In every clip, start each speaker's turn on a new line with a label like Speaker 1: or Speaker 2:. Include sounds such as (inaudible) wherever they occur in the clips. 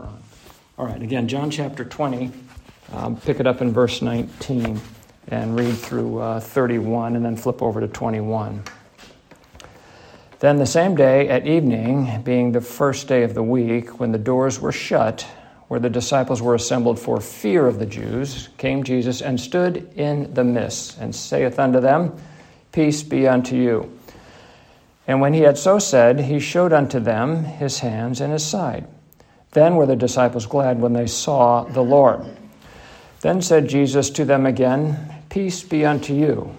Speaker 1: we're on. All right, again, John chapter 20, um, pick it up in verse 19 and read through uh, 31 and then flip over to 21. Then the same day at evening, being the first day of the week, when the doors were shut, where the disciples were assembled for fear of the Jews, came Jesus and stood in the midst, and saith unto them, Peace be unto you. And when he had so said, he showed unto them his hands and his side. Then were the disciples glad when they saw the Lord. Then said Jesus to them again, Peace be unto you.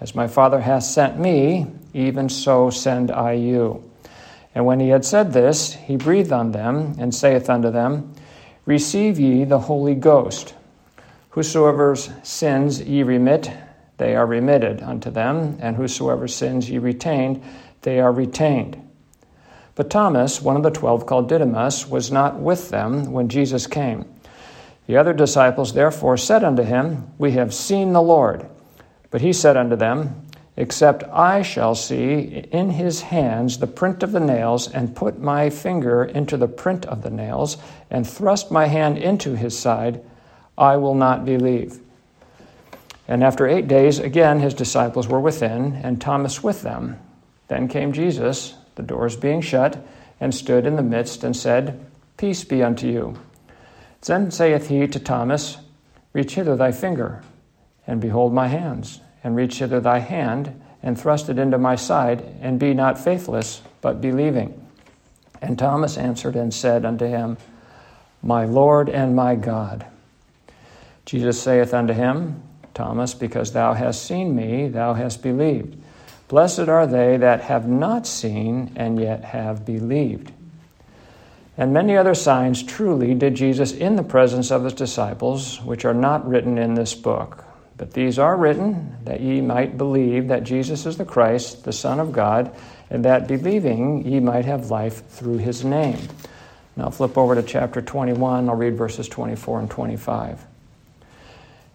Speaker 1: As my Father hath sent me, even so send I you. And when he had said this, he breathed on them, and saith unto them, Receive ye the Holy Ghost. Whosoever's sins ye remit, they are remitted unto them, and whosoever sins ye retained, they are retained. But Thomas, one of the twelve called Didymus, was not with them when Jesus came. The other disciples therefore said unto him, We have seen the Lord. But he said unto them, Except I shall see in his hands the print of the nails, and put my finger into the print of the nails, and thrust my hand into his side, I will not believe. And after eight days, again his disciples were within, and Thomas with them. Then came Jesus, the doors being shut, and stood in the midst, and said, Peace be unto you. Then saith he to Thomas, Reach hither thy finger, and behold my hands, and reach hither thy hand, and thrust it into my side, and be not faithless, but believing. And Thomas answered and said unto him, My Lord and my God. Jesus saith unto him, Thomas, because thou hast seen me, thou hast believed. Blessed are they that have not seen and yet have believed. And many other signs truly did Jesus in the presence of his disciples, which are not written in this book. But these are written that ye might believe that Jesus is the Christ, the Son of God, and that believing ye might have life through his name. Now flip over to chapter 21. I'll read verses 24 and 25.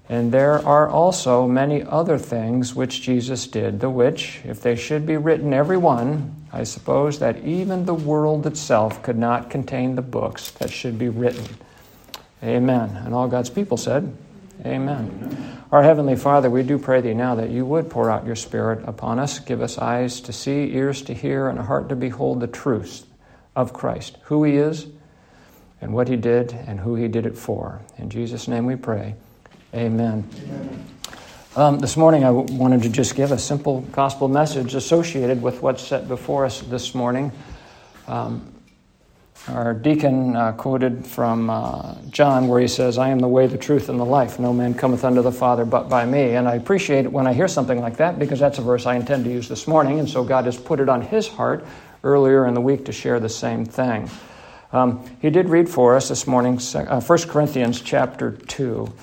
Speaker 1: And there are also many other things which Jesus did, the which, if they should be written every one, I suppose that even the world itself could not contain the books that should be written. Amen. And all God's people said, Amen. Our Heavenly Father, we do pray Thee now that you would pour out your Spirit upon us, give us eyes to see, ears to hear, and a heart to behold the truths of Christ, who He is, and what He did, and who He did it for. In Jesus' name we pray. Amen. Amen. Um, this morning, I w- wanted to just give a simple gospel message associated with what's set before us this morning. Um, our deacon uh, quoted from uh, John, where he says, I am the way, the truth, and the life. No man cometh unto the Father but by me. And I appreciate it when I hear something like that because that's a verse I intend to use this morning. And so God has put it on his heart earlier in the week to share the same thing. Um, he did read for us this morning uh, 1 Corinthians chapter 2.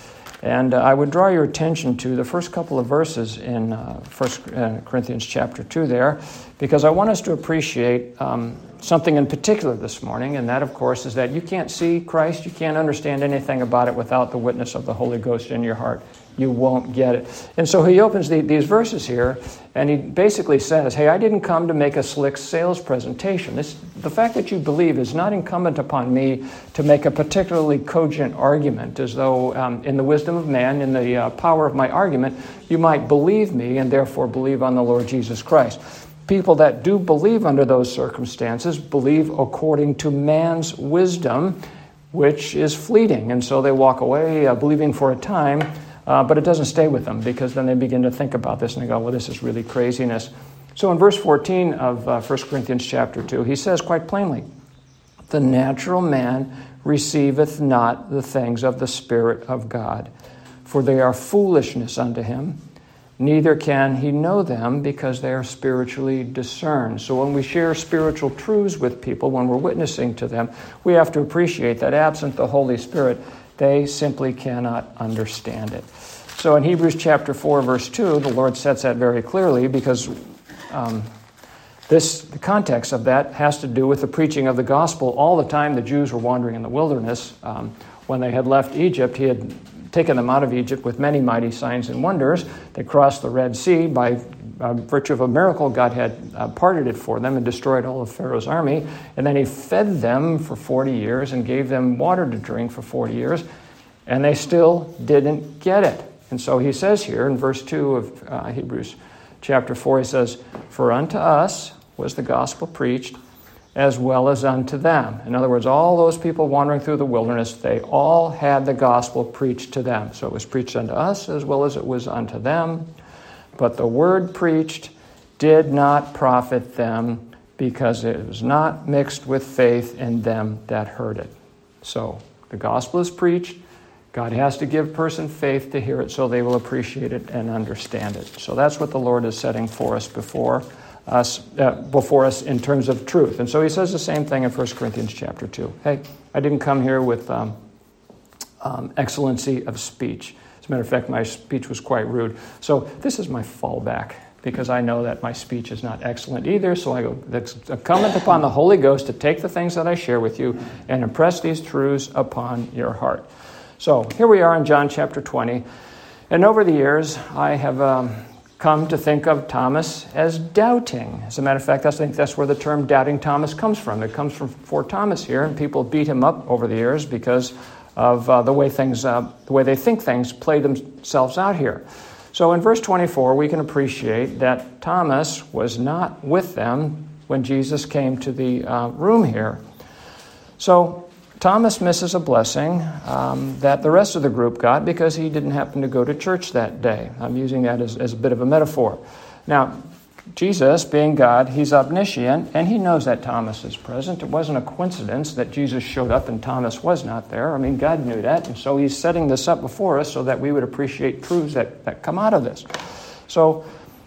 Speaker 1: And uh, I would draw your attention to the first couple of verses in uh, 1 uh, Corinthians chapter 2 there, because I want us to appreciate um, something in particular this morning, and that, of course, is that you can't see Christ, you can't understand anything about it without the witness of the Holy Ghost in your heart you won't get it. And so he opens the, these verses here, and he basically says, Hey, I didn't come to make a slick sales presentation. This, the fact that you believe is not incumbent upon me to make a particularly cogent argument, as though um, in the wisdom of man, in the uh, power of my argument, you might believe me and therefore believe on the Lord Jesus Christ. People that do believe under those circumstances believe according to man's wisdom, which is fleeting. And so they walk away uh, believing for a time uh, but it doesn't stay with them because then they begin to think about this and they go, well, this is really craziness. So in verse 14 of uh, 1 Corinthians chapter 2, he says quite plainly, The natural man receiveth not the things of the Spirit of God, for they are foolishness unto him, neither can he know them because they are spiritually discerned. So when we share spiritual truths with people, when we're witnessing to them, we have to appreciate that absent the Holy Spirit, they simply cannot understand it. So in Hebrews chapter 4, verse 2, the Lord sets that very clearly because um, this, the context of that has to do with the preaching of the gospel. All the time the Jews were wandering in the wilderness, um, when they had left Egypt, he had taken them out of Egypt with many mighty signs and wonders. They crossed the Red Sea by by virtue of a miracle, God had uh, parted it for them and destroyed all of Pharaoh's army. And then he fed them for 40 years and gave them water to drink for 40 years, and they still didn't get it. And so he says here in verse 2 of uh, Hebrews chapter 4, he says, For unto us was the gospel preached as well as unto them. In other words, all those people wandering through the wilderness, they all had the gospel preached to them. So it was preached unto us as well as it was unto them. But the word preached did not profit them because it was not mixed with faith in them that heard it. So the gospel is preached. God has to give person faith to hear it so they will appreciate it and understand it. So that's what the Lord is setting for us before us uh, before us in terms of truth. And so he says the same thing in 1 Corinthians chapter 2. Hey, I didn't come here with um, um, excellency of speech. As a matter of fact, my speech was quite rude. So this is my fallback because I know that my speech is not excellent either. So I go, incumbent upon the Holy Ghost to take the things that I share with you and impress these truths upon your heart. So here we are in John chapter 20. And over the years, I have um, come to think of Thomas as doubting. As a matter of fact, I think that's where the term doubting Thomas comes from. It comes from Fort Thomas here, and people beat him up over the years because of uh, the way things, uh, the way they think things play themselves out here. So in verse 24, we can appreciate that Thomas was not with them when Jesus came to the uh, room here. So Thomas misses a blessing um, that the rest of the group got because he didn't happen to go to church that day. I'm using that as, as a bit of a metaphor. Now, Jesus, being God, he's omniscient, and he knows that Thomas is present. It wasn't a coincidence that Jesus showed up and Thomas was not there. I mean, God knew that, and so he's setting this up before us so that we would appreciate truths that, that come out of this. So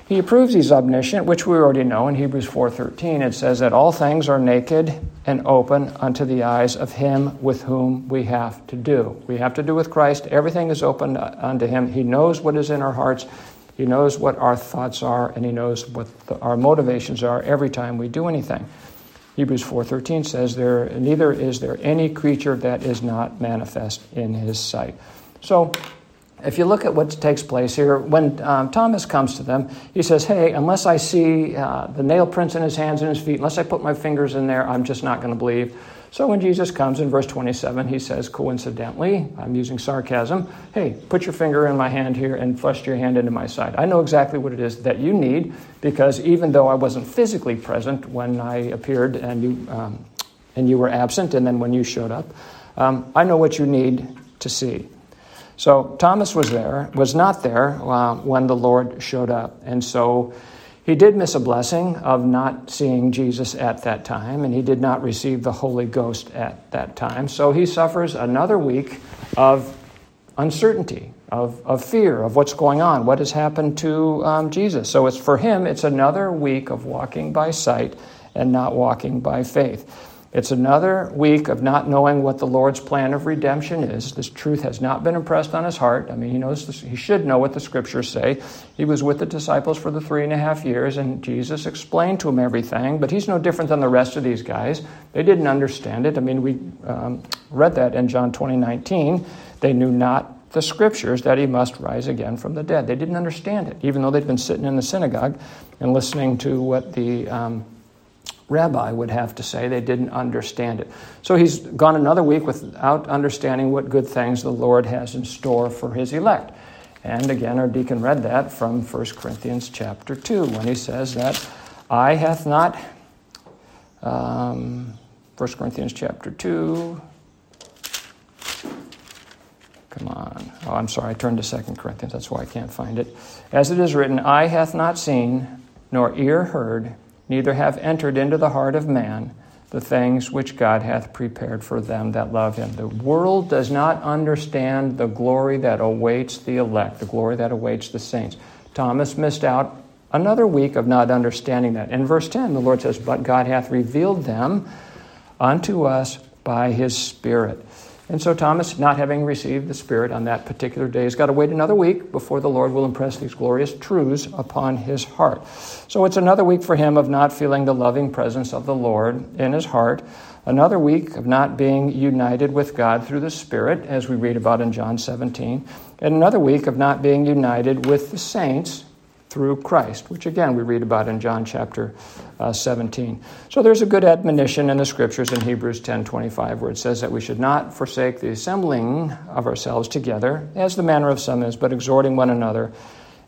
Speaker 1: he approves he's omniscient, which we already know in Hebrews 4:13. It says that all things are naked and open unto the eyes of him with whom we have to do. We have to do with Christ. Everything is open unto him. He knows what is in our hearts. He knows what our thoughts are and he knows what the, our motivations are every time we do anything. Hebrews 4:13 says there neither is there any creature that is not manifest in his sight. So if you look at what takes place here, when um, Thomas comes to them, he says, Hey, unless I see uh, the nail prints in his hands and his feet, unless I put my fingers in there, I'm just not going to believe. So when Jesus comes in verse 27, he says, coincidentally, I'm using sarcasm, Hey, put your finger in my hand here and thrust your hand into my side. I know exactly what it is that you need because even though I wasn't physically present when I appeared and you, um, and you were absent, and then when you showed up, um, I know what you need to see. So Thomas was there, was not there uh, when the Lord showed up. And so he did miss a blessing of not seeing Jesus at that time, and he did not receive the Holy Ghost at that time. So he suffers another week of uncertainty, of, of fear of what's going on, what has happened to um, Jesus. So it's for him, it's another week of walking by sight and not walking by faith. It's another week of not knowing what the Lord's plan of redemption is. This truth has not been impressed on his heart. I mean, he knows this, he should know what the scriptures say. He was with the disciples for the three and a half years, and Jesus explained to him everything. But he's no different than the rest of these guys. They didn't understand it. I mean, we um, read that in John 20, 19. They knew not the scriptures that he must rise again from the dead. They didn't understand it, even though they'd been sitting in the synagogue and listening to what the um, rabbi would have to say. They didn't understand it. So he's gone another week without understanding what good things the Lord has in store for his elect. And again, our deacon read that from 1 Corinthians chapter 2 when he says that eye hath not, um, 1 Corinthians chapter 2. Come on. Oh, I'm sorry, I turned to 2 Corinthians. That's why I can't find it. As it is written, Eye hath not seen, nor ear heard, neither have entered into the heart of man the things which God hath prepared for them that love him. The world does not understand the glory that awaits the elect, the glory that awaits the saints. Thomas missed out another week of not understanding that. In verse 10, the Lord says, But God hath revealed them unto us by his Spirit. And so Thomas, not having received the Spirit on that particular day, has got to wait another week before the Lord will impress these glorious truths upon his heart. So it's another week for him of not feeling the loving presence of the Lord in his heart. Another week of not being united with God through the Spirit, as we read about in John 17. And another week of not being united with the saints through Christ, which again we read about in John chapter uh, 17. So there's a good admonition in the scriptures in Hebrews 10:25 where it says that we should not forsake the assembling of ourselves together, as the manner of some is, but exhorting one another,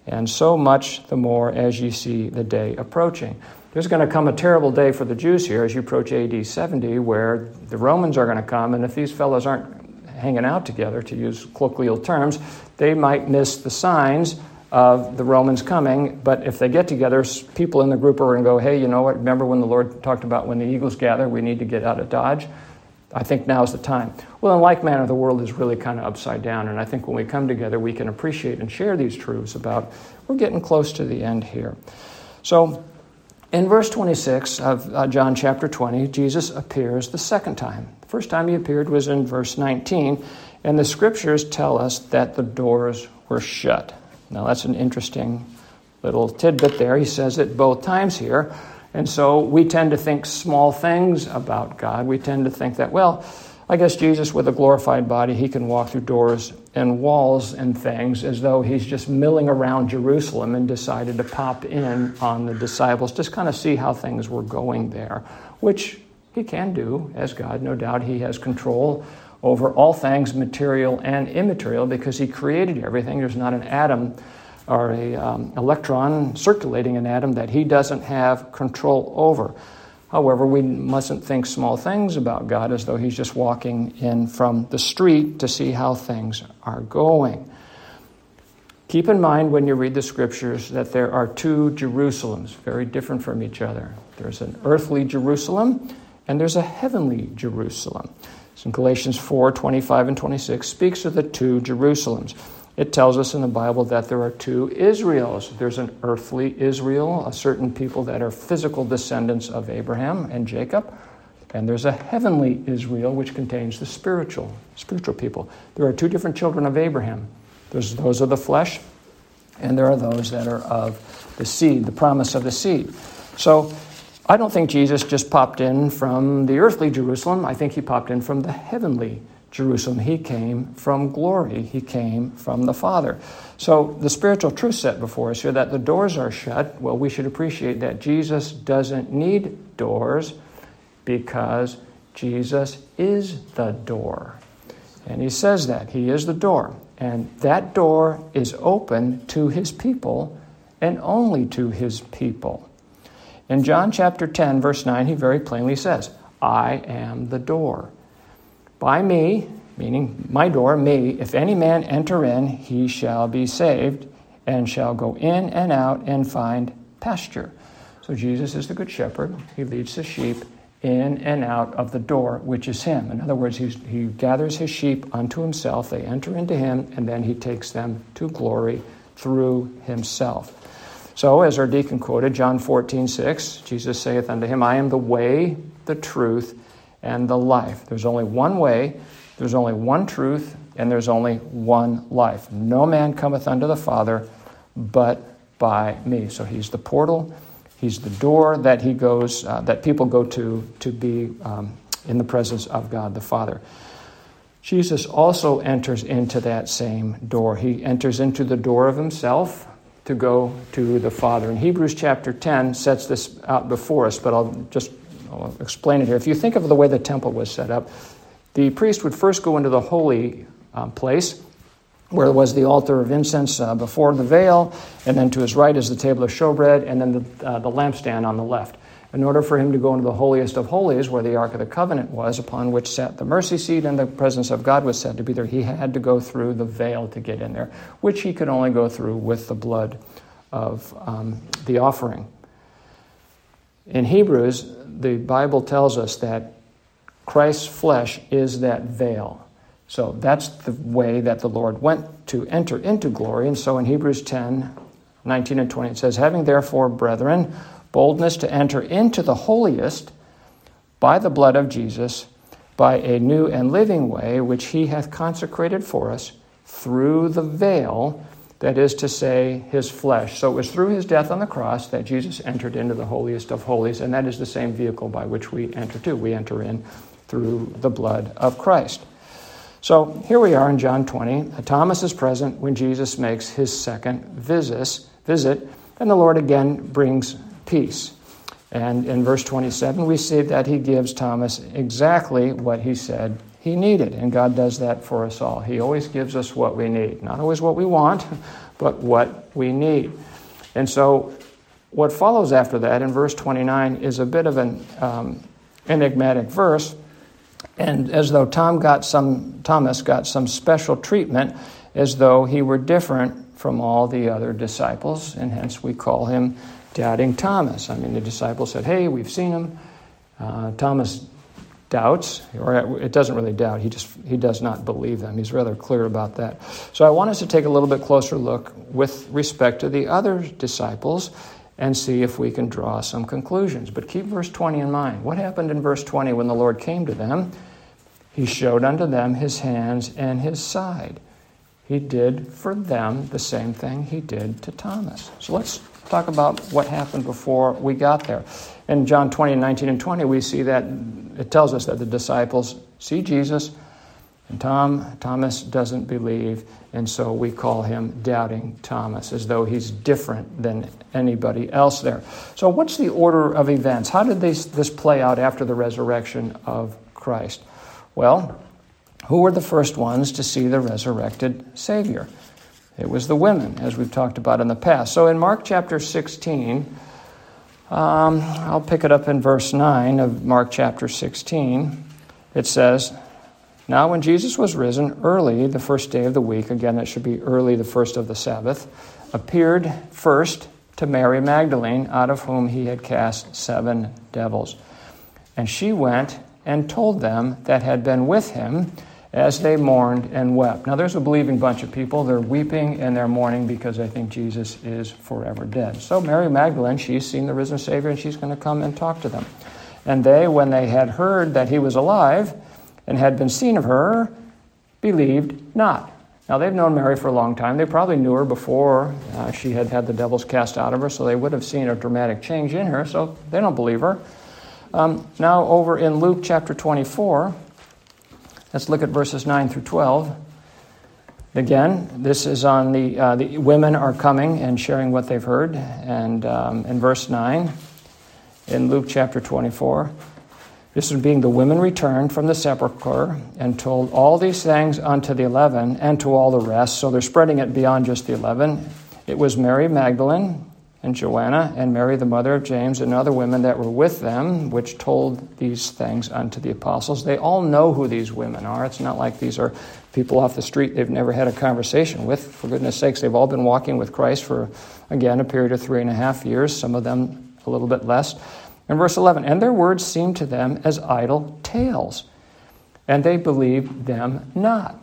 Speaker 1: and so much the more as ye see the day approaching. There's going to come a terrible day for the Jews here as you approach AD 70, where the Romans are going to come, and if these fellows aren't hanging out together, to use colloquial terms, they might miss the signs of the Romans coming. But if they get together, people in the group are going to go, hey, you know what? Remember when the Lord talked about when the eagles gather, we need to get out of Dodge? I think now's the time. Well, in like manner, the world is really kind of upside down. And I think when we come together, we can appreciate and share these truths about we're getting close to the end here. So, in verse 26 of uh, John chapter 20, Jesus appears the second time. The first time he appeared was in verse 19, and the scriptures tell us that the doors were shut. Now, that's an interesting little tidbit there. He says it both times here. And so we tend to think small things about God. We tend to think that, well, I guess Jesus, with a glorified body, he can walk through doors and walls and things as though he's just milling around Jerusalem and decided to pop in on the disciples, just kind of see how things were going there, which he can do as God. No doubt he has control over all things material and immaterial because he created everything. There's not an atom or a um, electron circulating an atom that he doesn't have control over. However, we mustn't think small things about God as though He's just walking in from the street to see how things are going. Keep in mind when you read the scriptures that there are two Jerusalems, very different from each other. There's an earthly Jerusalem and there's a heavenly Jerusalem. In Galatians 4 25 and 26 speaks of the two Jerusalems it tells us in the Bible that there are two Israels. There's an earthly Israel, a certain people that are physical descendants of Abraham and Jacob, and there's a heavenly Israel which contains the spiritual, spiritual people. There are two different children of Abraham. There's those of the flesh, and there are those that are of the seed, the promise of the seed. So I don't think Jesus just popped in from the earthly Jerusalem. I think he popped in from the heavenly Jerusalem. He came from glory, he came from the Father. So, the spiritual truth set before us here that the doors are shut, well, we should appreciate that Jesus doesn't need doors because Jesus is the door. And he says that. He is the door. And that door is open to his people and only to his people. In John chapter 10, verse 9, he very plainly says, I am the door. By me, meaning my door, me, if any man enter in, he shall be saved, and shall go in and out and find pasture. So Jesus is the good shepherd. He leads the sheep in and out of the door, which is him. In other words, he gathers his sheep unto himself. They enter into him, and then he takes them to glory through himself. So, as our deacon quoted, John 14, 6, Jesus saith unto him, I am the way, the truth, and the life. There's only one way, there's only one truth, and there's only one life. No man cometh unto the Father but by me. So he's the portal, he's the door that he goes, uh, that people go to to be um, in the presence of God the Father. Jesus also enters into that same door. He enters into the door of himself to go to the Father. And Hebrews chapter 10 sets this out before us, but I'll just I'll explain it here. If you think of the way the temple was set up, the priest would first go into the holy um, place where was the altar of incense uh, before the veil, and then to his right is the table of showbread, and then the, uh, the lampstand on the left. In order for him to go into the holiest of holies, where the Ark of the Covenant was, upon which sat the mercy seat and the presence of God was said to be there, he had to go through the veil to get in there, which he could only go through with the blood of um, the offering. In Hebrews, the Bible tells us that Christ's flesh is that veil. So that's the way that the Lord went to enter into glory. And so in Hebrews 10 19 and 20, it says, Having therefore, brethren, boldness to enter into the holiest by the blood of Jesus, by a new and living way, which he hath consecrated for us through the veil that is to say, his flesh. So it was through his death on the cross that Jesus entered into the holiest of holies, and that is the same vehicle by which we enter too. We enter in through the blood of Christ. So here we are in John 20. Thomas is present when Jesus makes his second visit. visit. And the Lord again brings peace. And in verse 27, we see that he gives Thomas exactly what he said he needed. And God does that for us all. He always gives us what we need. Not always what we want, (laughs) but what we need. And so, what follows after that in verse 29 is a bit of an um, enigmatic verse. And as though Tom got some, Thomas got some special treatment, as though he were different from all the other disciples, and hence we call him doubting Thomas. I mean, the disciples said, Hey, we've seen him. Uh, Thomas doubts, or it doesn't really doubt, he just he does not believe them. He's rather clear about that. So I want us to take a little bit closer look with respect to the other disciples and see if we can draw some conclusions. But keep verse 20 in mind. What happened in verse 20 when the Lord came to them? He showed unto them his hands and his side. He did for them the same thing he did to Thomas. So let's talk about what happened before we got there. In John 20, 19, and 20, we see that it tells us that the disciples see Jesus, and Tom, Thomas doesn't believe, and so we call him doubting Thomas, as though he's different than anybody else there. So, what's the order of events? How did this, this play out after the resurrection of Christ? Well, who were the first ones to see the resurrected Savior? It was the women, as we've talked about in the past. So in Mark chapter 16, um, I'll pick it up in verse 9 of Mark chapter 16. It says, Now when Jesus was risen early, the first day of the week, again, that should be early, the first of the Sabbath, appeared first to Mary Magdalene, out of whom he had cast seven devils. And she went and told them that had been with him as they mourned and wept. Now, there's a believing bunch of people. They're weeping and they're mourning because they think Jesus is forever dead. So, Mary Magdalene, she's seen the risen Savior and she's going to come and talk to them. And they, when they had heard that he was alive and had been seen of her, believed not. Now, they've known Mary for a long time. They probably knew her before uh, she had had the devils cast out of her, so they would have seen a dramatic change in her, so they don't believe her. Um, now, over in Luke chapter 24, Let's look at verses 9 through 12. Again, this is on the, uh, the women are coming and sharing what they've heard. And um, in verse 9, in Luke chapter 24, this is being the women returned from the sepulchre and told all these things unto the eleven and to all the rest. So they're spreading it beyond just the eleven. It was Mary Magdalene and Joanna and Mary, the mother of James, and other women that were with them, which told these things unto the apostles. They all know who these women are. It's not like these are people off the street they've never had a conversation with. For goodness sakes, they've all been walking with Christ for, again, a period of three and a half years, some of them a little bit less. In verse 11, and their words seemed to them as idle tales, and they believed them not.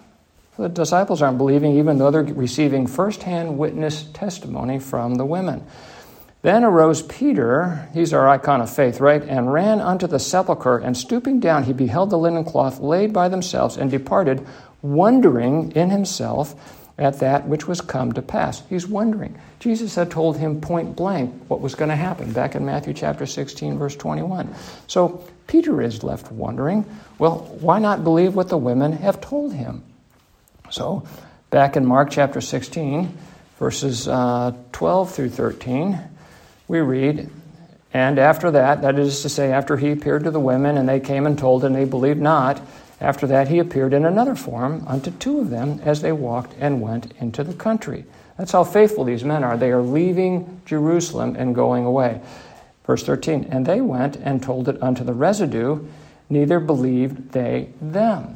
Speaker 1: The disciples aren't believing, even though they're receiving firsthand witness testimony from the women. Then arose Peter, he's our icon of faith, right? And ran unto the sepulchre, and stooping down, he beheld the linen cloth laid by themselves, and departed, wondering in himself at that which was come to pass. He's wondering. Jesus had told him point blank what was going to happen back in Matthew chapter 16, verse 21. So Peter is left wondering well, why not believe what the women have told him? So, back in Mark chapter 16, verses uh, 12 through 13, we read, And after that, that is to say, after he appeared to the women, and they came and told, and they believed not, after that he appeared in another form unto two of them as they walked and went into the country. That's how faithful these men are. They are leaving Jerusalem and going away. Verse 13, And they went and told it unto the residue, neither believed they them.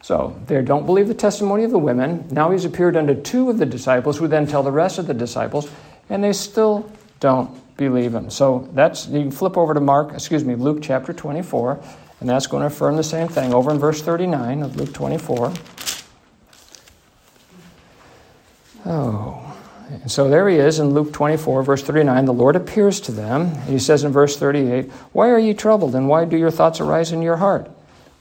Speaker 1: So they don't believe the testimony of the women. Now he's appeared unto two of the disciples, who then tell the rest of the disciples, and they still don't believe him. So that's you can flip over to Mark, excuse me, Luke chapter 24, and that's going to affirm the same thing. Over in verse 39 of Luke 24. Oh. And so there he is in Luke 24, verse 39. The Lord appears to them. And he says in verse 38, Why are ye troubled, and why do your thoughts arise in your heart?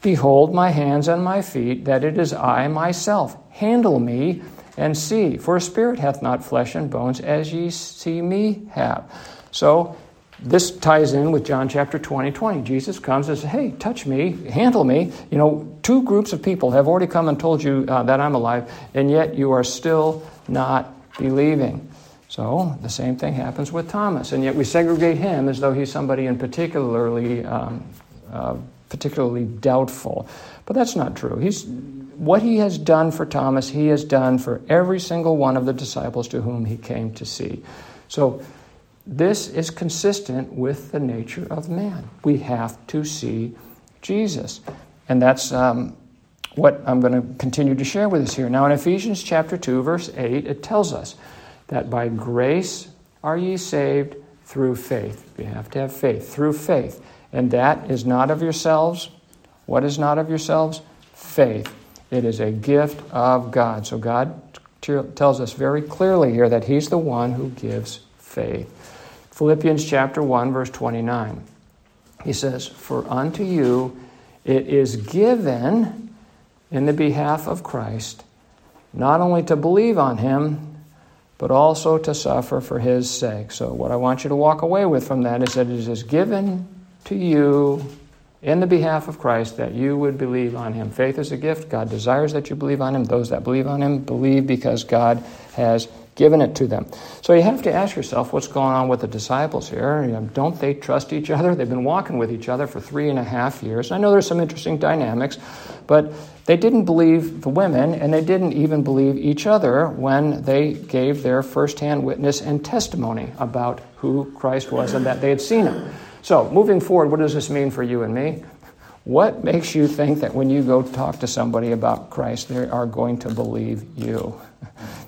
Speaker 1: Behold my hands and my feet, that it is I myself. Handle me and see, for a spirit hath not flesh and bones, as ye see me have. So this ties in with John chapter 20, 20. Jesus comes and says, Hey, touch me, handle me. You know, two groups of people have already come and told you uh, that I'm alive, and yet you are still not believing. So the same thing happens with Thomas, and yet we segregate him as though he's somebody in particularly, um, uh, particularly doubtful. But that's not true. He's what he has done for Thomas, he has done for every single one of the disciples to whom he came to see. So this is consistent with the nature of man. We have to see Jesus, and that's. Um, what I'm going to continue to share with us here. Now, in Ephesians chapter 2, verse 8, it tells us that by grace are ye saved through faith. You have to have faith, through faith. And that is not of yourselves. What is not of yourselves? Faith. It is a gift of God. So God t- tells us very clearly here that He's the one who gives faith. Philippians chapter 1, verse 29. He says, For unto you it is given in the behalf of Christ, not only to believe on Him, but also to suffer for his sake. So, what I want you to walk away with from that is that it is given to you in the behalf of Christ that you would believe on him. Faith is a gift. God desires that you believe on him. Those that believe on him believe because God has given it to them. So you have to ask yourself what's going on with the disciples here. don't they trust each other? They've been walking with each other for three and a half years. I know there's some interesting dynamics, but they didn't believe the women, and they didn't even believe each other when they gave their firsthand witness and testimony about who Christ was and that they had seen him. So, moving forward, what does this mean for you and me? What makes you think that when you go talk to somebody about Christ, they are going to believe you?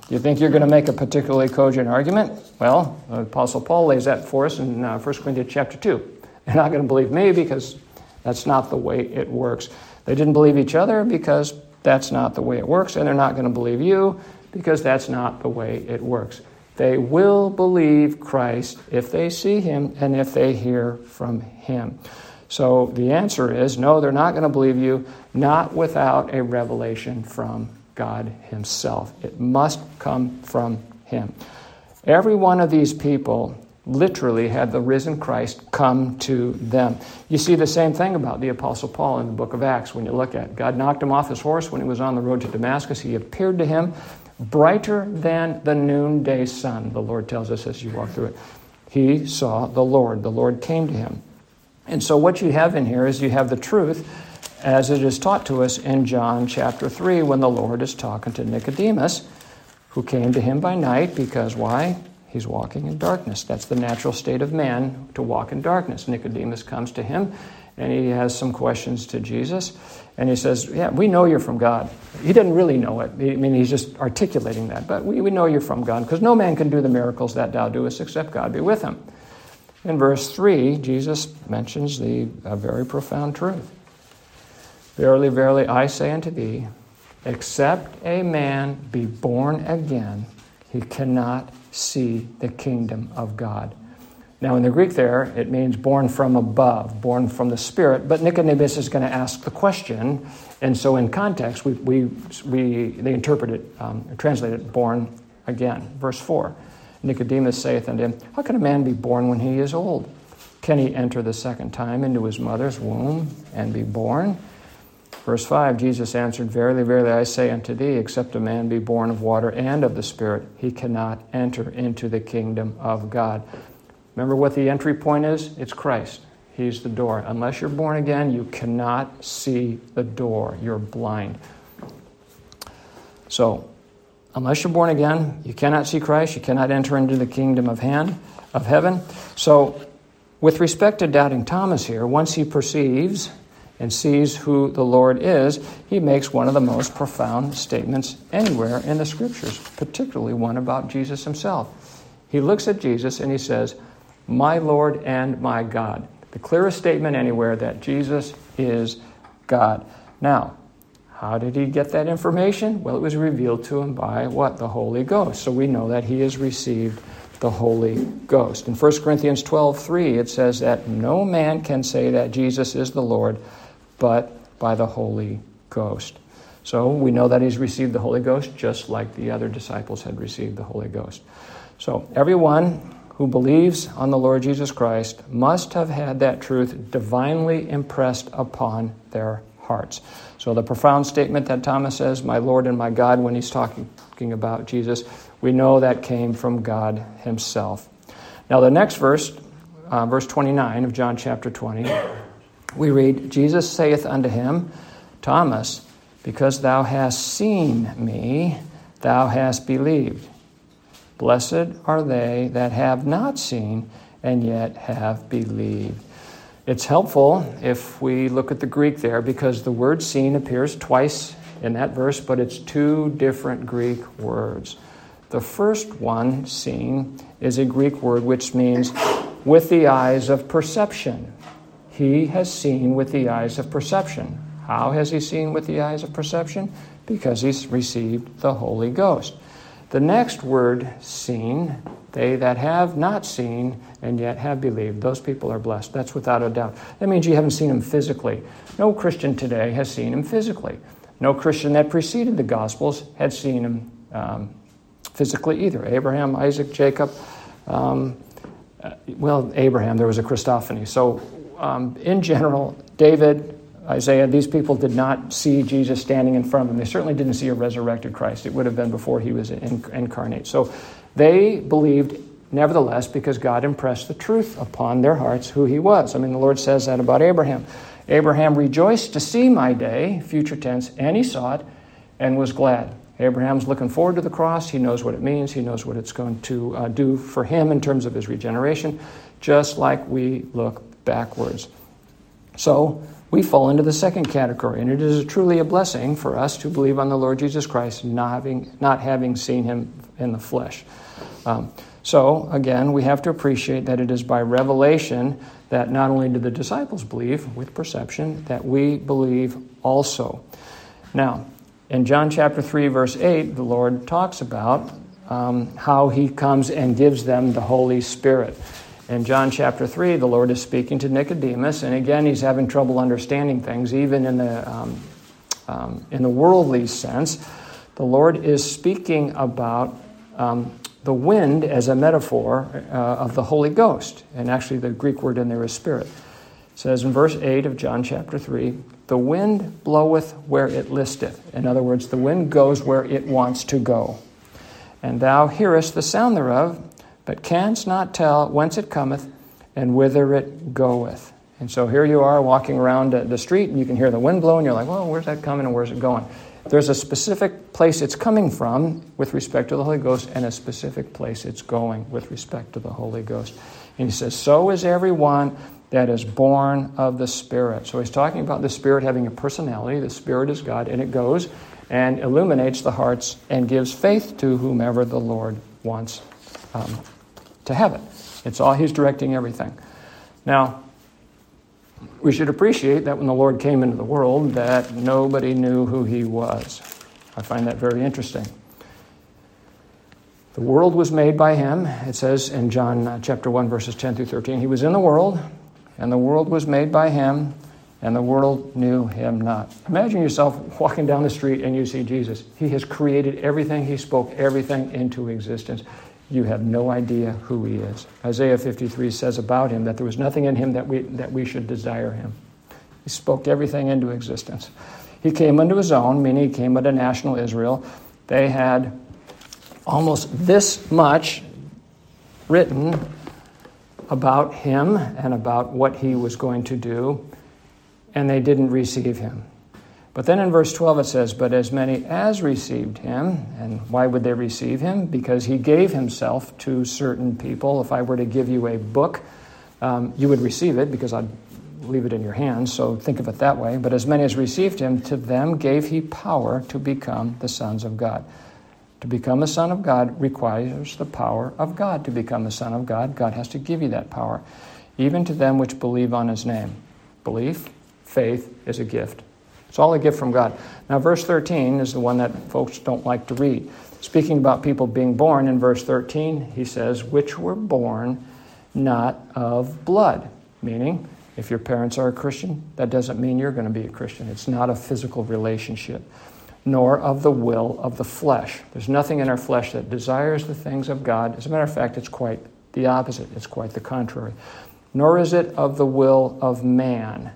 Speaker 1: Do You think you're going to make a particularly cogent argument? Well, Apostle Paul lays that for us in uh, 1 Corinthians chapter 2. They're not going to believe me because that's not the way it works. They didn't believe each other because that's not the way it works, and they're not going to believe you because that's not the way it works. They will believe Christ if they see him and if they hear from him. So the answer is no, they're not going to believe you, not without a revelation from God Himself. It must come from Him. Every one of these people literally had the risen Christ come to them. You see the same thing about the Apostle Paul in the book of Acts when you look at it. God knocked him off his horse when he was on the road to Damascus. He appeared to him brighter than the noonday sun, the Lord tells us as you walk through it. He saw the Lord. The Lord came to him. And so, what you have in here is you have the truth as it is taught to us in John chapter 3 when the Lord is talking to Nicodemus, who came to him by night because why? He's walking in darkness. That's the natural state of man to walk in darkness. Nicodemus comes to him and he has some questions to Jesus. And he says, Yeah, we know you're from God. He didn't really know it. I mean, he's just articulating that. But we, we know you're from God because no man can do the miracles that thou doest except God be with him. In verse 3, Jesus mentions the, very profound truth. Verily, verily, I say unto thee, except a man be born again, he cannot see the kingdom of God. Now, in the Greek, there, it means born from above, born from the Spirit, but Nicodemus is going to ask the question, and so in context, we, we, we, they interpret it, um, translate it, born again. Verse 4 Nicodemus saith unto him, How can a man be born when he is old? Can he enter the second time into his mother's womb and be born? Verse 5 Jesus answered, Verily, verily, I say unto thee, except a man be born of water and of the Spirit, he cannot enter into the kingdom of God. Remember what the entry point is? It's Christ. He's the door. Unless you're born again, you cannot see the door. You're blind. So, unless you're born again, you cannot see Christ. You cannot enter into the kingdom of, hand, of heaven. So, with respect to doubting Thomas here, once he perceives and sees who the Lord is, he makes one of the most profound statements anywhere in the scriptures, particularly one about Jesus himself. He looks at Jesus and he says, My Lord and my God. The clearest statement anywhere that Jesus is God. Now, how did he get that information? Well, it was revealed to him by what? The Holy Ghost. So we know that he has received the Holy Ghost. In 1 Corinthians 12 3, it says that no man can say that Jesus is the Lord but by the Holy Ghost. So we know that he's received the Holy Ghost just like the other disciples had received the Holy Ghost. So everyone who believes on the Lord Jesus Christ must have had that truth divinely impressed upon their hearts. So the profound statement that Thomas says, My Lord and my God, when he's talking, about Jesus, we know that came from God himself. Now, the next verse, uh, verse 29 of John chapter 20, we read, Jesus saith unto him, Thomas, because thou hast seen me, thou hast believed. Blessed are they that have not seen and yet have believed. It's helpful if we look at the Greek there because the word seen appears twice in that verse, but it's two different Greek words. The first one, seen, is a Greek word which means with the eyes of perception. He has seen with the eyes of perception. How has he seen with the eyes of perception? Because he's received the Holy Ghost. The next word, seen, they that have not seen and yet have believed, those people are blessed. That's without a doubt. That means you haven't seen him physically. No Christian today has seen him physically. No Christian that preceded the Gospels had seen him um, physically either. Abraham, Isaac, Jacob. Um, uh, well, Abraham, there was a Christophany. So, um, in general, David, Isaiah, these people did not see Jesus standing in front of them. They certainly didn't see a resurrected Christ. It would have been before he was incarnate. So they believed, nevertheless, because God impressed the truth upon their hearts who he was. I mean, the Lord says that about Abraham. Abraham rejoiced to see my day, future tense, and he saw it and was glad. Abraham's looking forward to the cross. He knows what it means. He knows what it's going to uh, do for him in terms of his regeneration, just like we look backwards. So, we fall into the second category, and it is truly a blessing for us to believe on the Lord Jesus Christ, not having, not having seen him in the flesh. Um, so, again, we have to appreciate that it is by revelation that not only did the disciples believe with perception, that we believe also. Now, in John chapter 3, verse 8, the Lord talks about um, how he comes and gives them the Holy Spirit. In John chapter 3, the Lord is speaking to Nicodemus, and again, he's having trouble understanding things, even in the, um, um, in the worldly sense. The Lord is speaking about um, the wind as a metaphor uh, of the Holy Ghost, and actually, the Greek word in there is spirit. It says in verse 8 of John chapter 3 The wind bloweth where it listeth. In other words, the wind goes where it wants to go. And thou hearest the sound thereof but canst not tell whence it cometh and whither it goeth. And so here you are walking around the street, and you can hear the wind blow, and you're like, well, where's that coming and where's it going? There's a specific place it's coming from with respect to the Holy Ghost, and a specific place it's going with respect to the Holy Ghost. And he says, So is everyone that is born of the Spirit. So he's talking about the Spirit having a personality. The Spirit is God, and it goes and illuminates the hearts and gives faith to whomever the Lord wants um, to heaven. It's all He's directing everything. Now, we should appreciate that when the Lord came into the world, that nobody knew who He was. I find that very interesting. The world was made by Him. It says in John uh, chapter 1, verses 10 through 13, He was in the world, and the world was made by Him, and the world knew Him not. Imagine yourself walking down the street and you see Jesus. He has created everything, He spoke everything into existence you have no idea who he is. Isaiah 53 says about him that there was nothing in him that we, that we should desire him. He spoke everything into existence. He came unto his own, meaning he came unto national Israel. They had almost this much written about him and about what he was going to do, and they didn't receive him. But then in verse 12 it says, But as many as received him, and why would they receive him? Because he gave himself to certain people. If I were to give you a book, um, you would receive it because I'd leave it in your hands, so think of it that way. But as many as received him, to them gave he power to become the sons of God. To become a son of God requires the power of God. To become a son of God, God has to give you that power, even to them which believe on his name. Belief, faith is a gift it's all a gift from God. Now, verse 13 is the one that folks don't like to read. Speaking about people being born, in verse 13, he says, which were born not of blood. Meaning, if your parents are a Christian, that doesn't mean you're going to be a Christian. It's not a physical relationship, nor of the will of the flesh. There's nothing in our flesh that desires the things of God. As a matter of fact, it's quite the opposite, it's quite the contrary. Nor is it of the will of man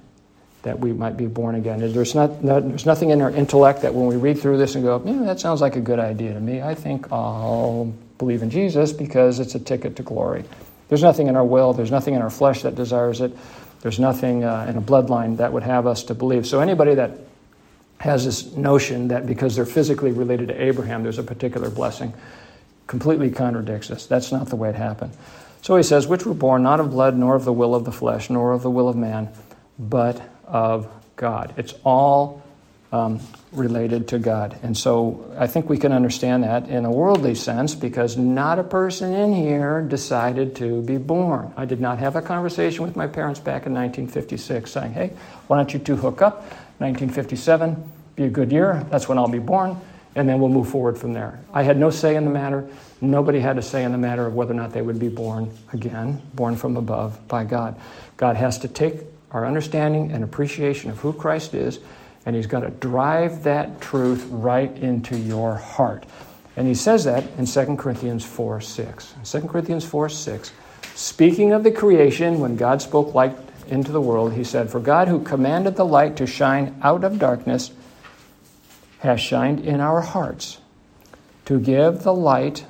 Speaker 1: that we might be born again. There's, not, there's nothing in our intellect that when we read through this and go, yeah, that sounds like a good idea to me, I think I'll believe in Jesus because it's a ticket to glory. There's nothing in our will, there's nothing in our flesh that desires it, there's nothing uh, in a bloodline that would have us to believe. So anybody that has this notion that because they're physically related to Abraham, there's a particular blessing, completely contradicts us. That's not the way it happened. So he says, which were born not of blood, nor of the will of the flesh, nor of the will of man, but of God. It's all um, related to God. And so I think we can understand that in a worldly sense because not a person in here decided to be born. I did not have a conversation with my parents back in 1956 saying, hey, why don't you two hook up? 1957, be a good year. That's when I'll be born. And then we'll move forward from there. I had no say in the matter. Nobody had a say in the matter of whether or not they would be born again, born from above by God. God has to take our understanding and appreciation of who Christ is, and He's got to drive that truth right into your heart. And He says that in 2 Corinthians 4 6. 2 Corinthians 4 6, speaking of the creation, when God spoke light into the world, He said, For God who commanded the light to shine out of darkness has shined in our hearts to give the light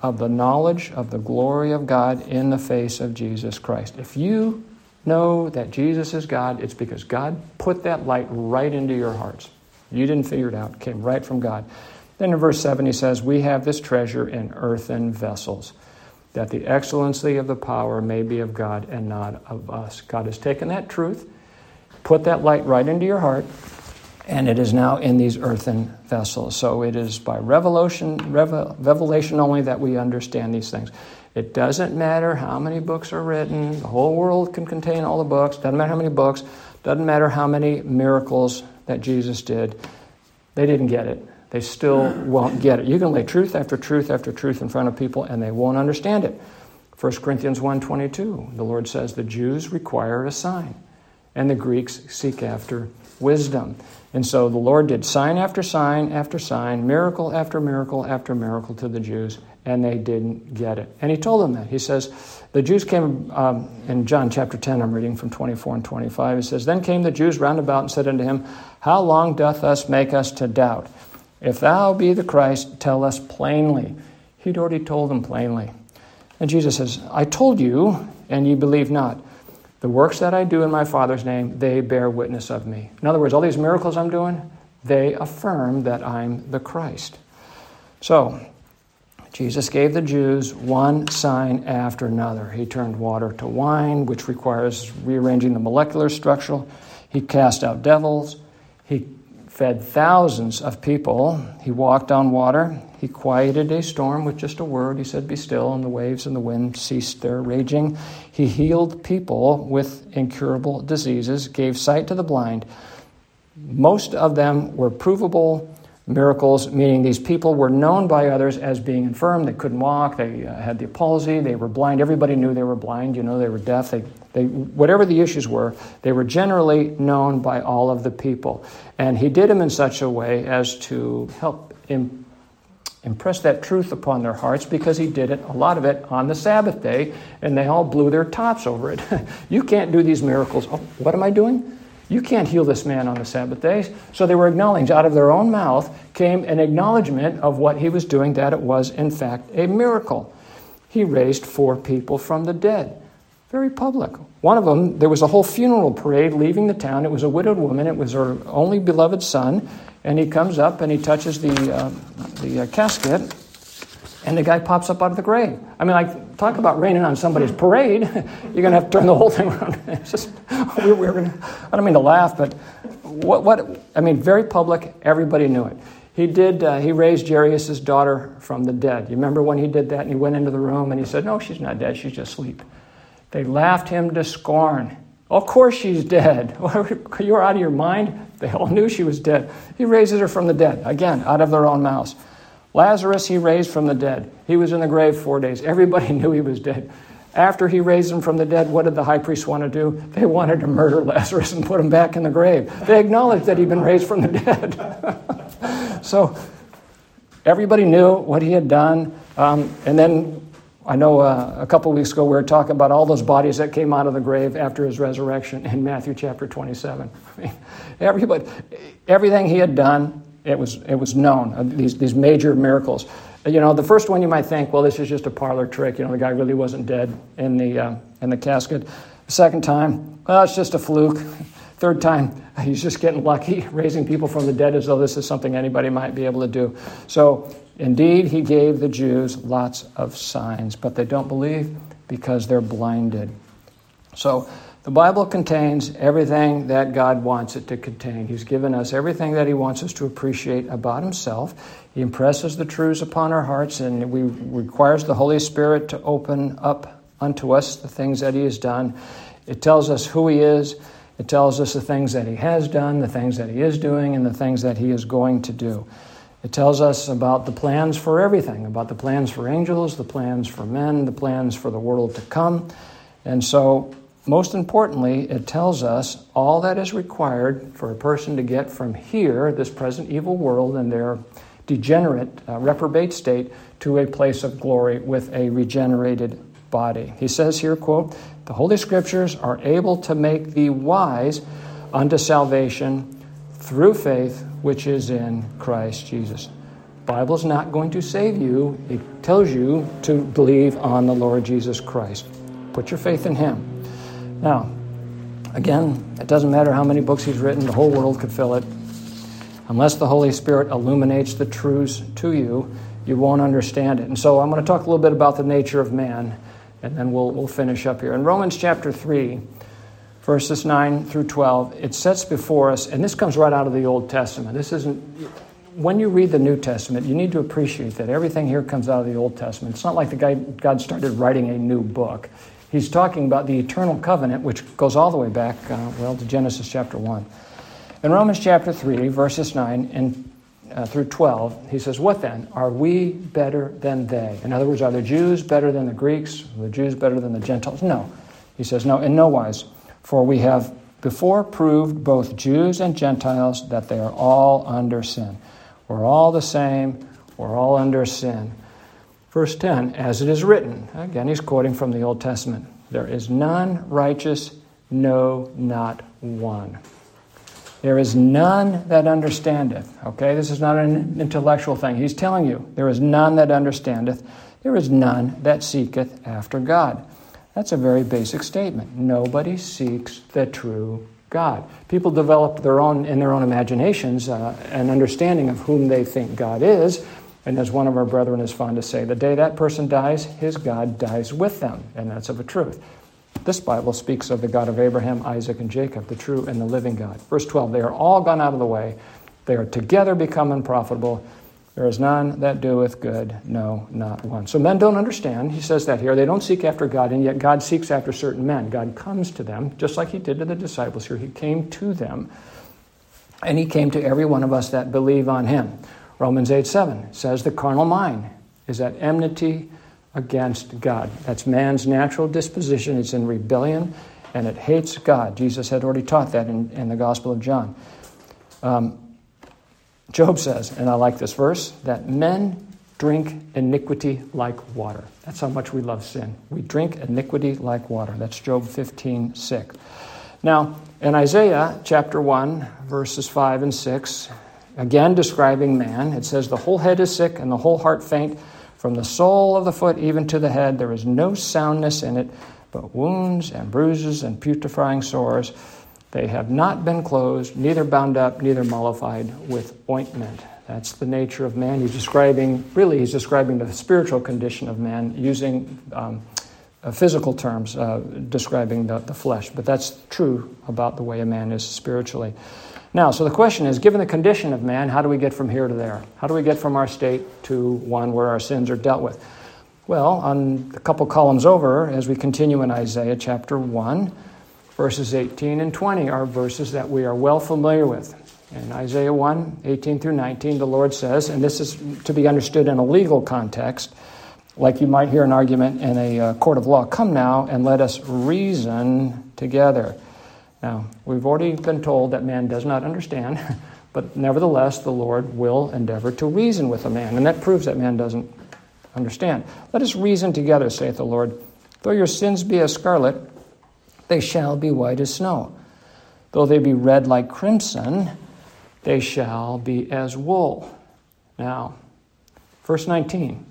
Speaker 1: of the knowledge of the glory of God in the face of Jesus Christ. If you know that Jesus is God, it's because God put that light right into your hearts. You didn't figure it out, it came right from God. Then in verse 7, he says, We have this treasure in earthen vessels, that the excellency of the power may be of God and not of us. God has taken that truth, put that light right into your heart, and it is now in these earthen vessels. So it is by revelation, revelation only that we understand these things. It doesn't matter how many books are written, the whole world can contain all the books, doesn't matter how many books, doesn't matter how many miracles that Jesus did. They didn't get it. They still won't get it. You can lay truth after truth after truth in front of people and they won't understand it. 1 Corinthians 1:22, the Lord says the Jews require a sign and the Greeks seek after wisdom. And so the Lord did sign after sign after sign, miracle after miracle after miracle to the Jews, and they didn't get it. And he told them that. He says, the Jews came, um, in John chapter 10, I'm reading from 24 and 25, he says, Then came the Jews round about and said unto him, How long doth us make us to doubt? If thou be the Christ, tell us plainly. He'd already told them plainly. And Jesus says, I told you, and ye believe not. The works that I do in my Father's name, they bear witness of me. In other words, all these miracles I'm doing, they affirm that I'm the Christ. So, Jesus gave the Jews one sign after another. He turned water to wine, which requires rearranging the molecular structure. He cast out devils. He fed thousands of people. He walked on water. He quieted a storm with just a word. He said, Be still, and the waves and the wind ceased their raging. He healed people with incurable diseases, gave sight to the blind. Most of them were provable miracles, meaning these people were known by others as being infirm. They couldn't walk. They uh, had the palsy. They were blind. Everybody knew they were blind. You know, they were deaf. They, they, whatever the issues were, they were generally known by all of the people. And he did them in such a way as to help Im- impress that truth upon their hearts because he did it, a lot of it, on the Sabbath day, and they all blew their tops over it. (laughs) you can't do these miracles. Oh, what am I doing? You can't heal this man on the Sabbath day. So they were acknowledging, out of their own mouth came an acknowledgement of what he was doing, that it was, in fact, a miracle. He raised four people from the dead. Very public. One of them, there was a whole funeral parade leaving the town. It was a widowed woman, it was her only beloved son. And he comes up and he touches the, uh, the uh, casket, and the guy pops up out of the grave. I mean, like, talk about raining on somebody's parade. (laughs) You're going to have to turn the whole thing around. (laughs) It's just, we were gonna, I don't mean to laugh, but what, what, I mean, very public, everybody knew it. He did, uh, he raised Jairus' daughter from the dead. You remember when he did that and he went into the room and he said, No, she's not dead, she's just asleep. They laughed him to scorn. Of course she's dead. (laughs) You're out of your mind. They all knew she was dead. He raises her from the dead, again, out of their own mouths. Lazarus, he raised from the dead. He was in the grave four days. Everybody (laughs) knew he was dead. After he raised him from the dead, what did the high priest want to do? They wanted to murder (laughs) Lazarus and put him back in the grave. They acknowledged that he'd been raised from the dead. (laughs) so everybody knew what he had done. Um, and then I know uh, a couple weeks ago we were talking about all those bodies that came out of the grave after his resurrection in Matthew chapter 27. Everybody, everything he had done, it was, it was known, uh, these, these major miracles. You know, the first one you might think, well, this is just a parlor trick. You know, the guy really wasn't dead in the, uh, in the casket. Second time, well, it's just a fluke. (laughs) Third time, (laughs) he's just getting lucky, (laughs) raising people from the dead as though this is something anybody might be able to do. So Indeed, he gave the Jews lots of signs, but they don't believe because they're blinded. So, the Bible contains everything that God wants it to contain. He's given us everything that He wants us to appreciate about Himself. He impresses the truths upon our hearts and we requires the Holy Spirit to open up unto us the things that He has done. It tells us who He is. It tells us the things that He has done, the things that He is doing, and the things that He is going to do. It tells us about the plans for everything about the plans for angels, the plans for men, the plans for the world to come. And so, most importantly, it tells us all that is required for a person to get from here, this present evil world, and their degenerate, uh, reprobate state, to a place of glory with a regenerated body. He says here, quote, the Holy Scriptures are able to make thee wise unto salvation through faith which is in Christ Jesus. Bible is not going to save you. It tells you to believe on the Lord Jesus Christ. Put your faith in him. Now, again, it doesn't matter how many books he's written, the whole world could fill it. Unless the Holy Spirit illuminates the truths to you, you won't understand it. And so I'm going to talk a little bit about the nature of man, and then we'll, we'll finish up here. In Romans chapter 3, verses 9 through 12, it sets before us, and this comes right out of the Old Testament. This isn't, when you read the New Testament, you need to appreciate that everything here comes out of the Old Testament. It's not like the guy, God started writing a new book. He's talking about the eternal covenant, which goes all the way back, uh, well, to Genesis chapter 1. In Romans chapter 3, verses 9 and uh, through 12, he says, What then? Are we better than they? In other words, are the Jews better than the Greeks? Are the Jews better than the Gentiles? No. He says, No, in no wise. For we have before proved both Jews and Gentiles that they are all under sin. We're all the same, we're all under sin. Verse 10, as it is written, again, he's quoting from the Old Testament there is none righteous, no, not one. There is none that understandeth. Okay, this is not an intellectual thing. He's telling you, there is none that understandeth. There is none that seeketh after God. That's a very basic statement. Nobody seeks the true God. People develop their own, in their own imaginations, uh, an understanding of whom they think God is. And as one of our brethren is fond to say, the day that person dies, his God dies with them. And that's of a truth. This Bible speaks of the God of Abraham, Isaac, and Jacob, the true and the living God. Verse 12 They are all gone out of the way. They are together become unprofitable. There is none that doeth good, no, not one. So men don't understand. He says that here. They don't seek after God, and yet God seeks after certain men. God comes to them, just like he did to the disciples here. He came to them, and he came to every one of us that believe on him. Romans 8 7 says the carnal mind is at enmity against God. That's man's natural disposition. It's in rebellion and it hates God. Jesus had already taught that in, in the Gospel of John. Um, Job says, and I like this verse, that men drink iniquity like water. That's how much we love sin. We drink iniquity like water. That's Job 15, 6. Now, in Isaiah chapter 1, verses 5 and 6, again describing man, it says, The whole head is sick and the whole heart faint. From the sole of the foot even to the head, there is no soundness in it, but wounds and bruises and putrefying sores. They have not been closed, neither bound up, neither mollified with ointment. That's the nature of man. He's describing, really, he's describing the spiritual condition of man using um, uh, physical terms, uh, describing the, the flesh. But that's true about the way a man is spiritually. Now, so the question is given the condition of man, how do we get from here to there? How do we get from our state to one where our sins are dealt with? Well, on a couple columns over, as we continue in Isaiah chapter 1, Verses 18 and 20 are verses that we are well familiar with. In Isaiah 1 18 through 19, the Lord says, and this is to be understood in a legal context, like you might hear an argument in a uh, court of law Come now and let us reason together. Now, we've already been told that man does not understand, (laughs) but nevertheless, the Lord will endeavor to reason with a man, and that proves that man doesn't understand. Let us reason together, saith the Lord. Though your sins be as scarlet, they shall be white as snow. Though they be red like crimson, they shall be as wool. Now, verse 19.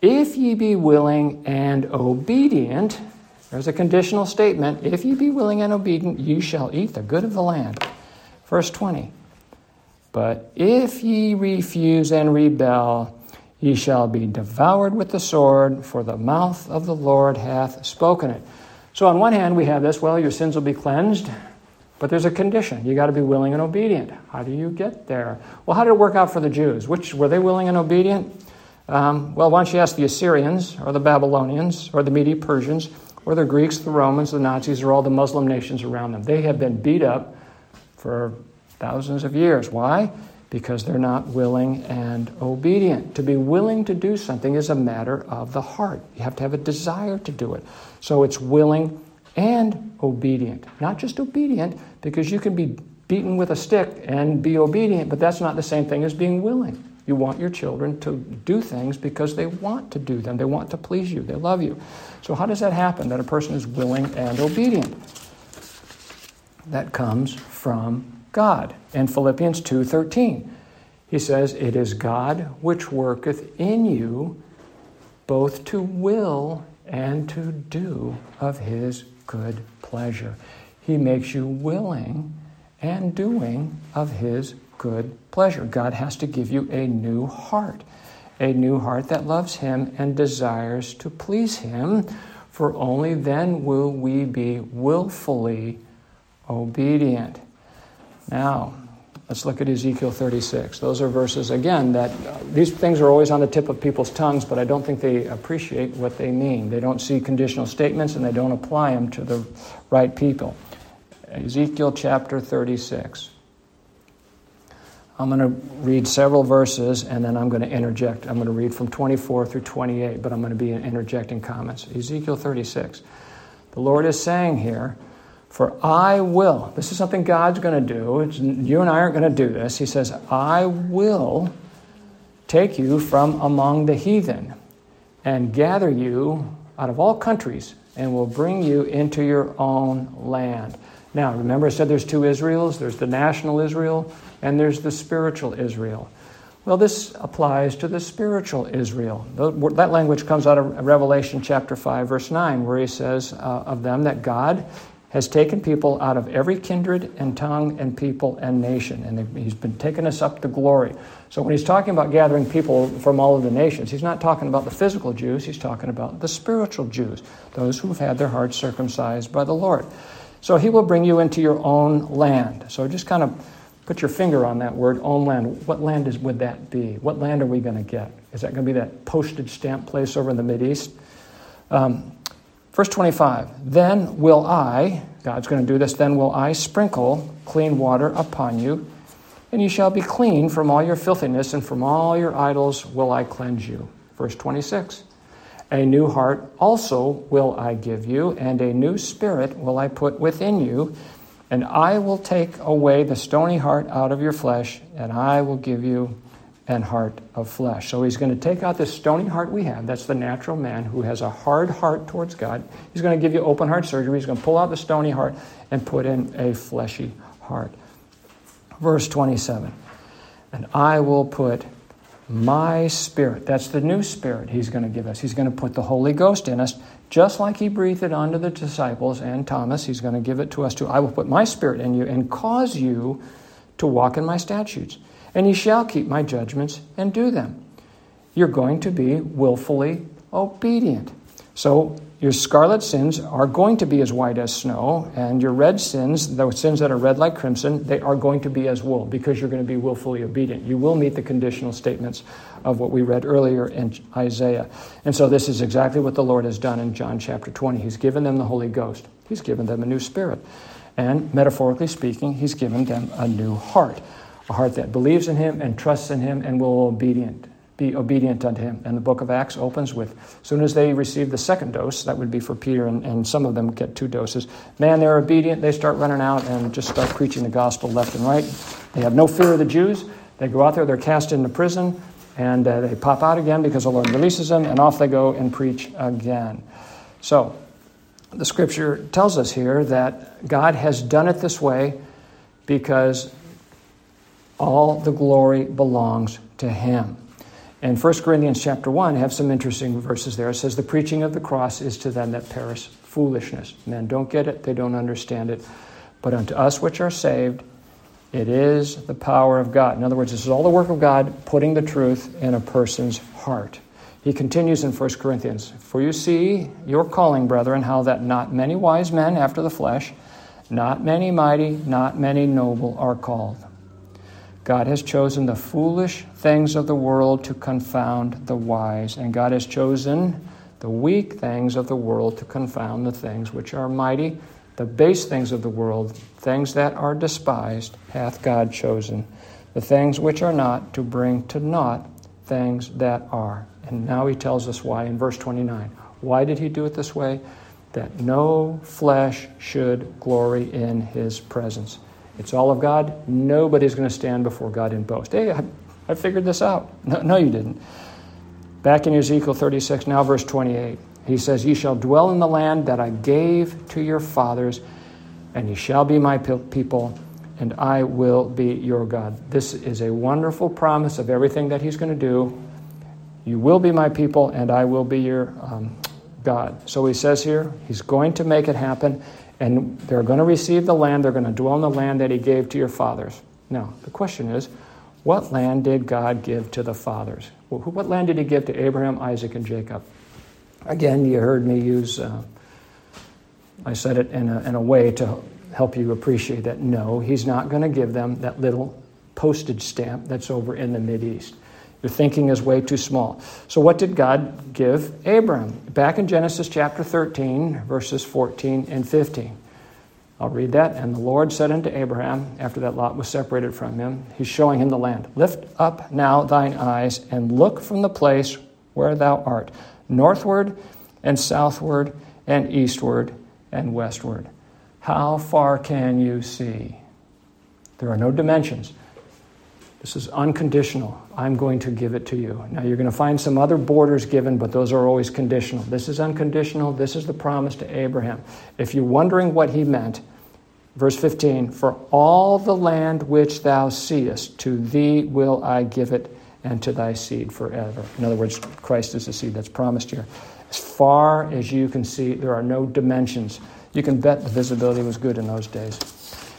Speaker 1: If ye be willing and obedient, there's a conditional statement. If ye be willing and obedient, ye shall eat the good of the land. Verse 20. But if ye refuse and rebel, ye shall be devoured with the sword, for the mouth of the Lord hath spoken it. So, on one hand, we have this well, your sins will be cleansed, but there's a condition. You got to be willing and obedient. How do you get there? Well, how did it work out for the Jews? Which were they willing and obedient? Um, well, why don't you ask the Assyrians or the Babylonians or the Medo Persians the Greeks, the Romans, the Nazis, or all the Muslim nations around them? They have been beat up for thousands of years. Why? Because they're not willing and obedient. To be willing to do something is a matter of the heart. You have to have a desire to do it. So it's willing and obedient. Not just obedient, because you can be beaten with a stick and be obedient, but that's not the same thing as being willing. You want your children to do things because they want to do them. They want to please you. They love you. So, how does that happen that a person is willing and obedient? That comes from God. In Philippians 2:13, he says, "It is God which worketh in you both to will and to do of his good pleasure." He makes you willing and doing of his good pleasure. God has to give you a new heart, a new heart that loves him and desires to please him, for only then will we be willfully obedient. Now, let's look at Ezekiel 36. Those are verses, again, that uh, these things are always on the tip of people's tongues, but I don't think they appreciate what they mean. They don't see conditional statements and they don't apply them to the right people. Ezekiel chapter 36. I'm going to read several verses and then I'm going to interject. I'm going to read from 24 through 28, but I'm going to be interjecting comments. Ezekiel 36. The Lord is saying here, for I will, this is something God's going to do. It's, you and I aren't going to do this. He says, I will take you from among the heathen and gather you out of all countries and will bring you into your own land. Now, remember, I said there's two Israels there's the national Israel and there's the spiritual Israel. Well, this applies to the spiritual Israel. That language comes out of Revelation chapter 5, verse 9, where he says uh, of them that God has taken people out of every kindred and tongue and people and nation, and he's been taking us up to glory. So when he's talking about gathering people from all of the nations, he's not talking about the physical Jews, he's talking about the spiritual Jews, those who've had their hearts circumcised by the Lord. So he will bring you into your own land. So just kind of put your finger on that word, own land. What land is, would that be? What land are we going to get? Is that going to be that postage stamp place over in the Mideast? Um, Verse 25 Then will I, God's going to do this, then will I sprinkle clean water upon you, and you shall be clean from all your filthiness, and from all your idols will I cleanse you. Verse 26 A new heart also will I give you, and a new spirit will I put within you, and I will take away the stony heart out of your flesh, and I will give you an heart of flesh. So he's going to take out this stony heart we have. That's the natural man who has a hard heart towards God. He's going to give you open heart surgery. He's going to pull out the stony heart and put in a fleshy heart. Verse 27 And I will put my spirit, that's the new spirit he's going to give us. He's going to put the Holy Ghost in us, just like he breathed it onto the disciples and Thomas. He's going to give it to us too. I will put my spirit in you and cause you to walk in my statutes and ye shall keep my judgments and do them. You're going to be willfully obedient. So your scarlet sins are going to be as white as snow, and your red sins, the sins that are red like crimson, they are going to be as wool because you're going to be willfully obedient. You will meet the conditional statements of what we read earlier in Isaiah. And so this is exactly what the Lord has done in John chapter 20. He's given them the Holy Ghost, He's given them a new spirit. And metaphorically speaking, He's given them a new heart a heart that believes in him and trusts in him and will obedient, be obedient unto him. And the book of Acts opens with, as soon as they receive the second dose, that would be for Peter, and, and some of them get two doses. Man, they're obedient. They start running out and just start preaching the gospel left and right. They have no fear of the Jews. They go out there, they're cast into prison, And uh, they pop out again because the Lord releases them, and off they go and preach again. So, the scripture tells us here that God has done it this way because all the glory belongs to Him. In 1 Corinthians chapter 1, have some interesting verses there. It says, The preaching of the cross is to them that perish foolishness. Men don't get it, they don't understand it. But unto us which are saved, it is the power of God. In other words, this is all the work of God putting the truth in a person's heart. He continues in 1 Corinthians For you see your calling, brethren, how that not many wise men after the flesh, not many mighty, not many noble are called. God has chosen the foolish things of the world to confound the wise, and God has chosen the weak things of the world to confound the things which are mighty. The base things of the world, things that are despised, hath God chosen. The things which are not, to bring to naught things that are. And now he tells us why in verse 29. Why did he do it this way? That no flesh should glory in his presence. It's all of God. Nobody's going to stand before God and boast. Hey, I, I figured this out. (laughs) No, no, you didn't. Back in Ezekiel 36, now verse 28, he says, Ye shall dwell in the land that I gave to your fathers, and ye shall be my people, and I will be your God. This is a wonderful promise of everything that he's going to do. You will be my people, and I will be your um, God. So he says here, he's going to make it happen and they're going to receive the land, they're going to dwell in the land that He gave to your fathers. Now, the question is, what land did God give to the fathers? What land did He give to Abraham, Isaac, and Jacob? Again, you heard me use, uh, I said it in a, in a way to help you appreciate that no, He's not going to give them that little postage stamp that's over in the East. Your thinking is way too small. So, what did God give Abram? Back in Genesis chapter 13, verses 14 and 15. I'll read that. And the Lord said unto Abraham, after that Lot was separated from him, he's showing him the land Lift up now thine eyes and look from the place where thou art, northward and southward and eastward and westward. How far can you see? There are no dimensions. This is unconditional. I'm going to give it to you. Now, you're going to find some other borders given, but those are always conditional. This is unconditional. This is the promise to Abraham. If you're wondering what he meant, verse 15 For all the land which thou seest, to thee will I give it, and to thy seed forever. In other words, Christ is the seed that's promised here. As far as you can see, there are no dimensions. You can bet the visibility was good in those days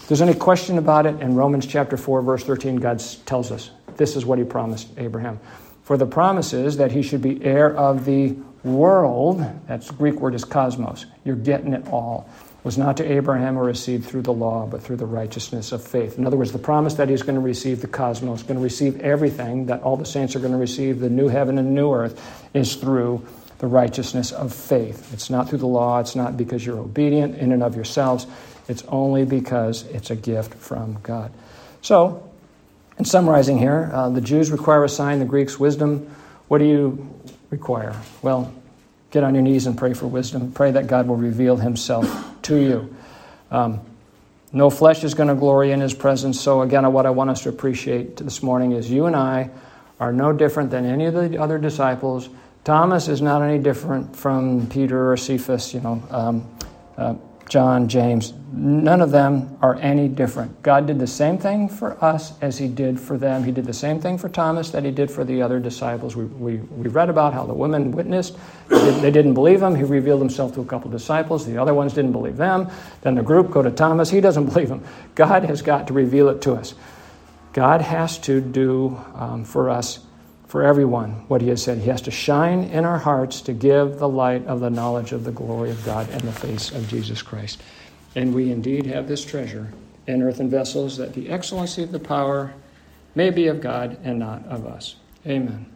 Speaker 1: there's any question about it, in Romans chapter 4, verse 13, God tells us this is what he promised Abraham. For the promise is that he should be heir of the world. That's the Greek word is cosmos. You're getting it all. Was not to Abraham or received through the law, but through the righteousness of faith. In other words, the promise that he's going to receive the cosmos, going to receive everything, that all the saints are going to receive, the new heaven and new earth, is through the righteousness of faith. It's not through the law, it's not because you're obedient in and of yourselves. It's only because it's a gift from God. So, in summarizing here, uh, the Jews require a sign, the Greeks wisdom. What do you require? Well, get on your knees and pray for wisdom. Pray that God will reveal himself to you. Um, no flesh is going to glory in his presence. So, again, what I want us to appreciate this morning is you and I are no different than any of the other disciples. Thomas is not any different from Peter or Cephas, you know. Um, uh, John, James, none of them are any different. God did the same thing for us as He did for them. He did the same thing for Thomas that He did for the other disciples. We, we, we read about how the women witnessed. They, did, not believe Him. He revealed Himself to a couple disciples. The other ones didn't believe them. Then the group go to Thomas. He doesn't (laughs) believe Him. God has got to reveal it to us. God has to do um, for us for everyone what he has said. He has to shine in our hearts to give the light of the knowledge of the glory of God and the face of Jesus Christ. And we indeed have this treasure in earthen vessels that the excellency of the power may be of God and not of us. Amen.